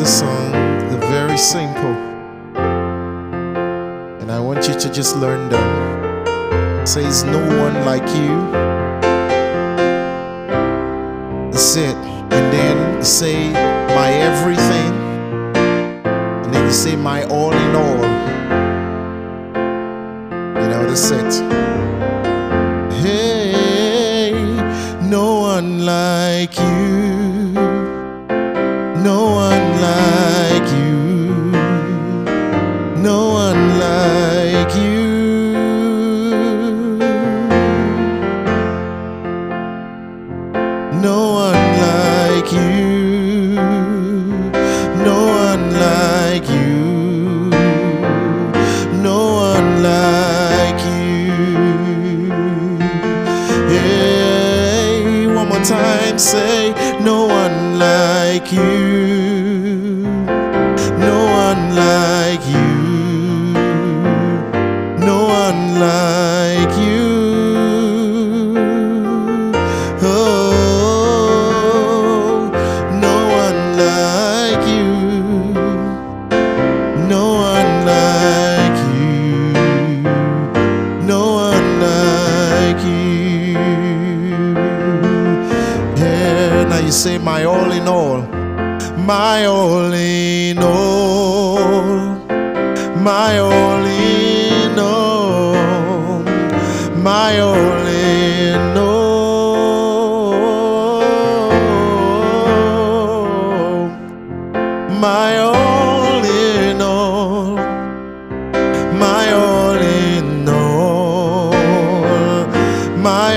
The song, they're very simple. And I want you to just learn them. It says, No one like you. That's it. And then say, My everything. And then you say, My all in all. You know, that's it. Hey, no one like you. My in all. My in all. My in all. My in all. My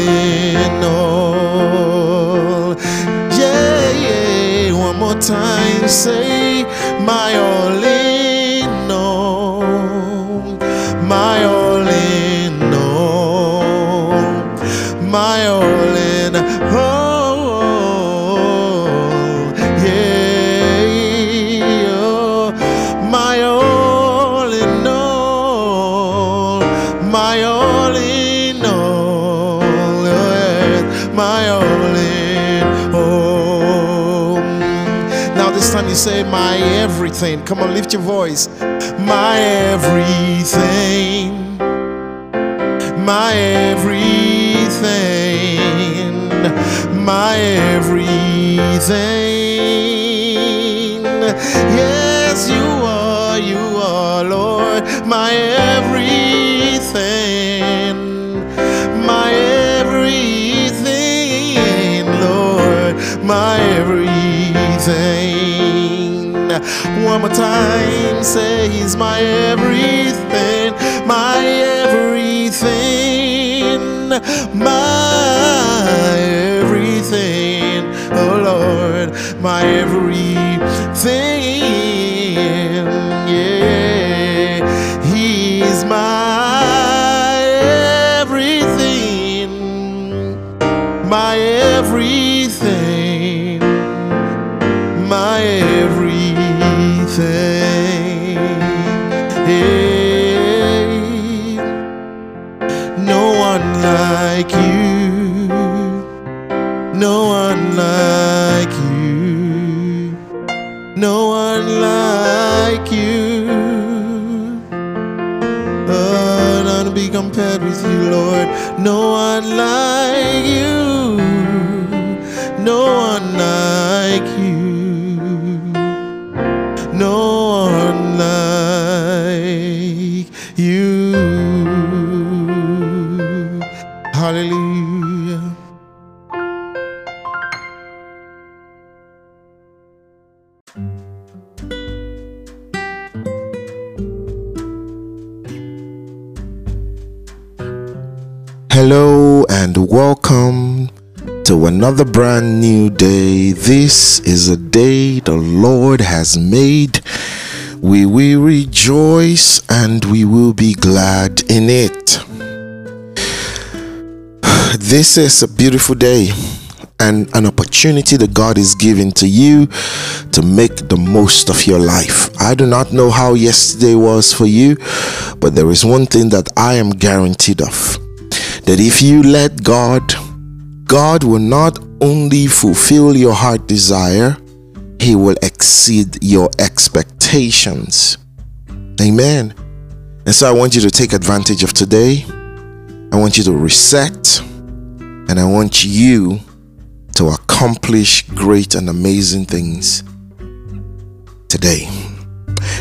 in all. Yeah, yeah. One more time, say, My all this time you say my everything. Come on, lift your voice. My everything. My everything. My everything. Yes, you are, you are, Lord. My everything. My everything, Lord. My everything. One more time, say He's my everything, my everything, my everything, oh Lord, my everything, yeah, He's my everything, my everything Lord. No one like you, Hello and welcome to another brand new day. This is a day the Lord has made. We will rejoice and we will be glad in it. This is a beautiful day and an opportunity that God is giving to you to make the most of your life. I do not know how yesterday was for you, but there is one thing that I am guaranteed of that if you let God, God will not only fulfill your heart desire, He will exceed your expectations. Amen. And so I want you to take advantage of today. I want you to reset. And I want you to accomplish great and amazing things today.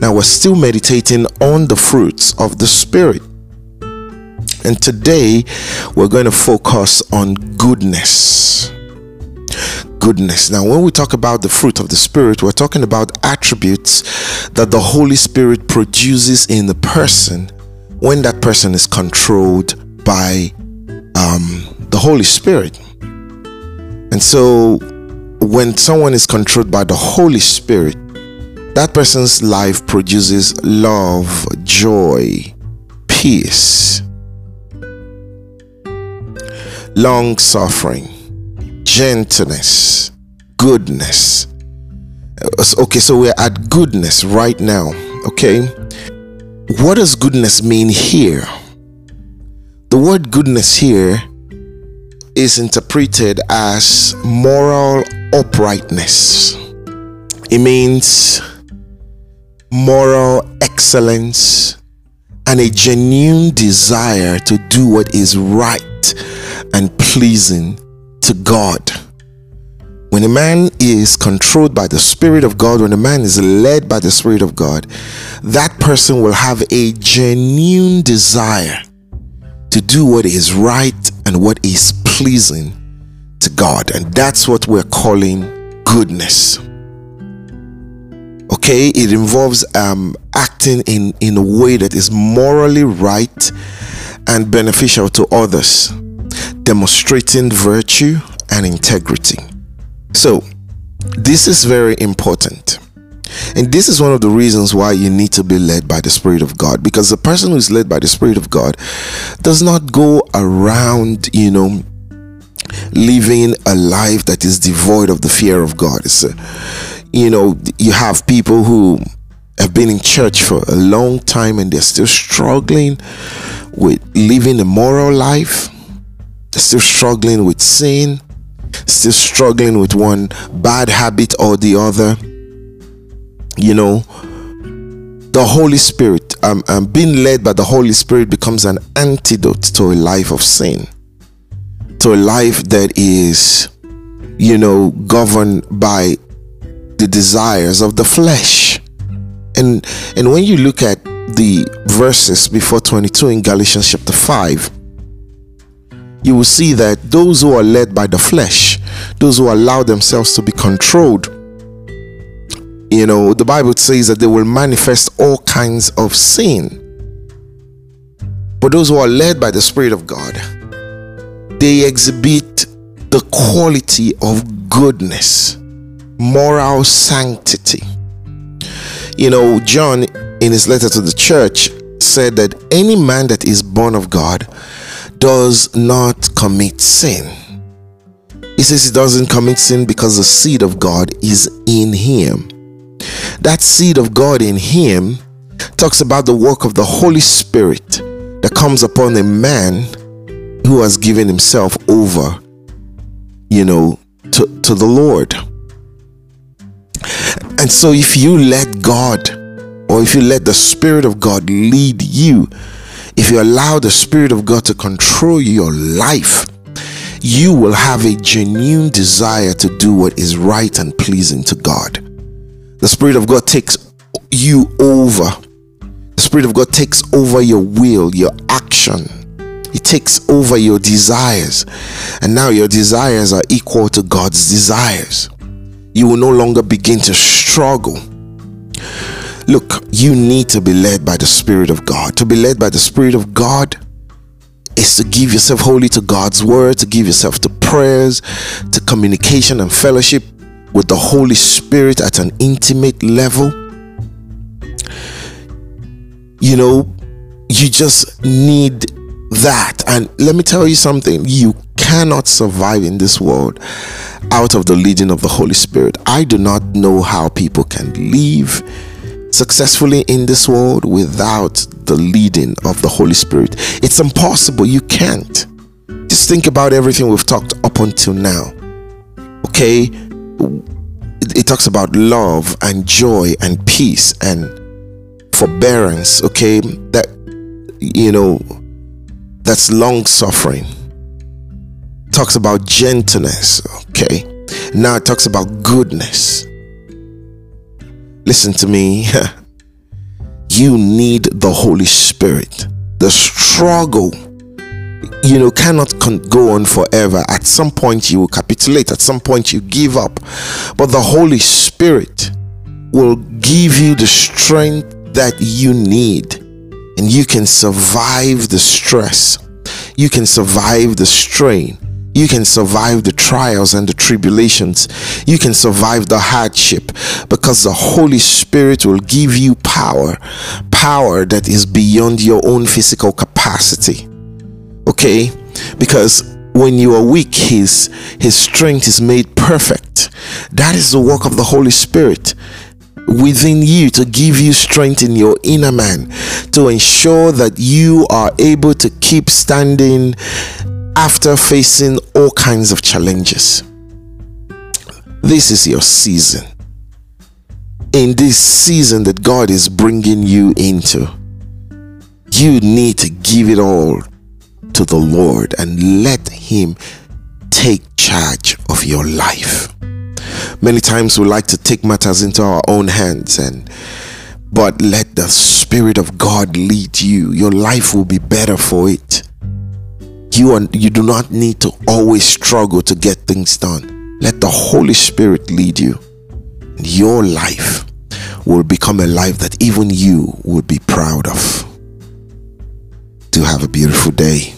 Now, we're still meditating on the fruits of the Spirit. And today we're going to focus on goodness. Goodness. Now, when we talk about the fruit of the Spirit, we're talking about attributes that the Holy Spirit produces in the person when that person is controlled by um, the Holy Spirit. And so, when someone is controlled by the Holy Spirit, that person's life produces love, joy, peace, long suffering, gentleness, goodness. Uh, okay, so we're at goodness right now. Okay, what does goodness mean here? The word goodness here is interpreted as moral uprightness. It means moral excellence and a genuine desire to do what is right and pleasing to God. When a man is controlled by the Spirit of God, when a man is led by the Spirit of God, that person will have a genuine desire to do what is right and what is pleasing to God. And that's what we're calling goodness. Okay, it involves um, acting in, in a way that is morally right and beneficial to others demonstrating virtue and integrity. So, this is very important. And this is one of the reasons why you need to be led by the Spirit of God because the person who is led by the Spirit of God does not go around, you know, living a life that is devoid of the fear of God. A, uh, you know, you have people who have been in church for a long time and they're still struggling with living a moral life still struggling with sin, still struggling with one bad habit or the other. You know, the Holy Spirit, um, um, being led by the Holy Spirit becomes an antidote to a life of sin, to a life that is, you know, governed by the desires of the flesh. And and when you look at the verses before 22 in Galatians chapter 5, you will see that those who are led by the flesh, those who allow themselves to be controlled, you know, the Bible says that they will manifest all kinds of sin. But those who are led by the Spirit of God, they exhibit the quality of goodness, moral sanctity. You know, John, in his letter to the church, said that any man that is born of God does not commit sin. He says he doesn't commit sin because the seed of God is in him. That seed of God in him talks about the work of the Holy Spirit that comes upon a man who has given himself over, you know, to, to the Lord. And so if you let God or if you let the Spirit of God lead you, if you allow the Spirit of God to control your life, you will have a genuine desire to do what is right and pleasing to God. The Spirit of God takes you over. The Spirit of God takes over your will, your action. He takes over your desires. And now your desires are equal to God's desires. You will no longer begin to struggle Look, you need to be led by the Spirit of God. To be led by the Spirit of God is to give yourself wholly to God's word, to give yourself to prayers, to communication and fellowship with the Holy Spirit at an intimate level. You know, you just need that. And let me tell you something you cannot survive in this world out of the leading of the Holy Spirit. I do not know how people can live successfully in this world without the leading of the Holy Spirit. It's impossible. You can't. Just think about everything we've talked up until now. Okay? It talks about love and joy and peace and forbearance. Okay? That, you know, that's long suffering. Talks about gentleness. Okay? Now it talks about goodness Listen to me. you need the Holy Spirit. The struggle, you know, cannot con- go on forever. At some point, you will capitulate. At some point, you give up. But the Holy Spirit will give you the strength that you need, and you can survive the stress. You can survive the strain you can survive the trials and the tribulations. You can survive the hardship because the Holy Spirit will give you power, power that is beyond your own physical capacity. Okay? Because when you are weak, his his strength is made perfect. That is the work of the Holy Spirit within you to give you strength in your inner man to ensure that you are able to keep standing after facing all kinds of challenges. This is your season. In this season that God is bringing you into, you need to give it all to the Lord and let Him take charge of your life. Many times we like to take matters into our own hands and but let the spirit of God lead you. Your life will be better for it you and you do not need to always struggle to get things done. Let the Holy Spirit lead you. Your life will become a life that even you would be proud of. Do have a beautiful day.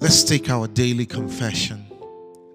Let's take our daily confession.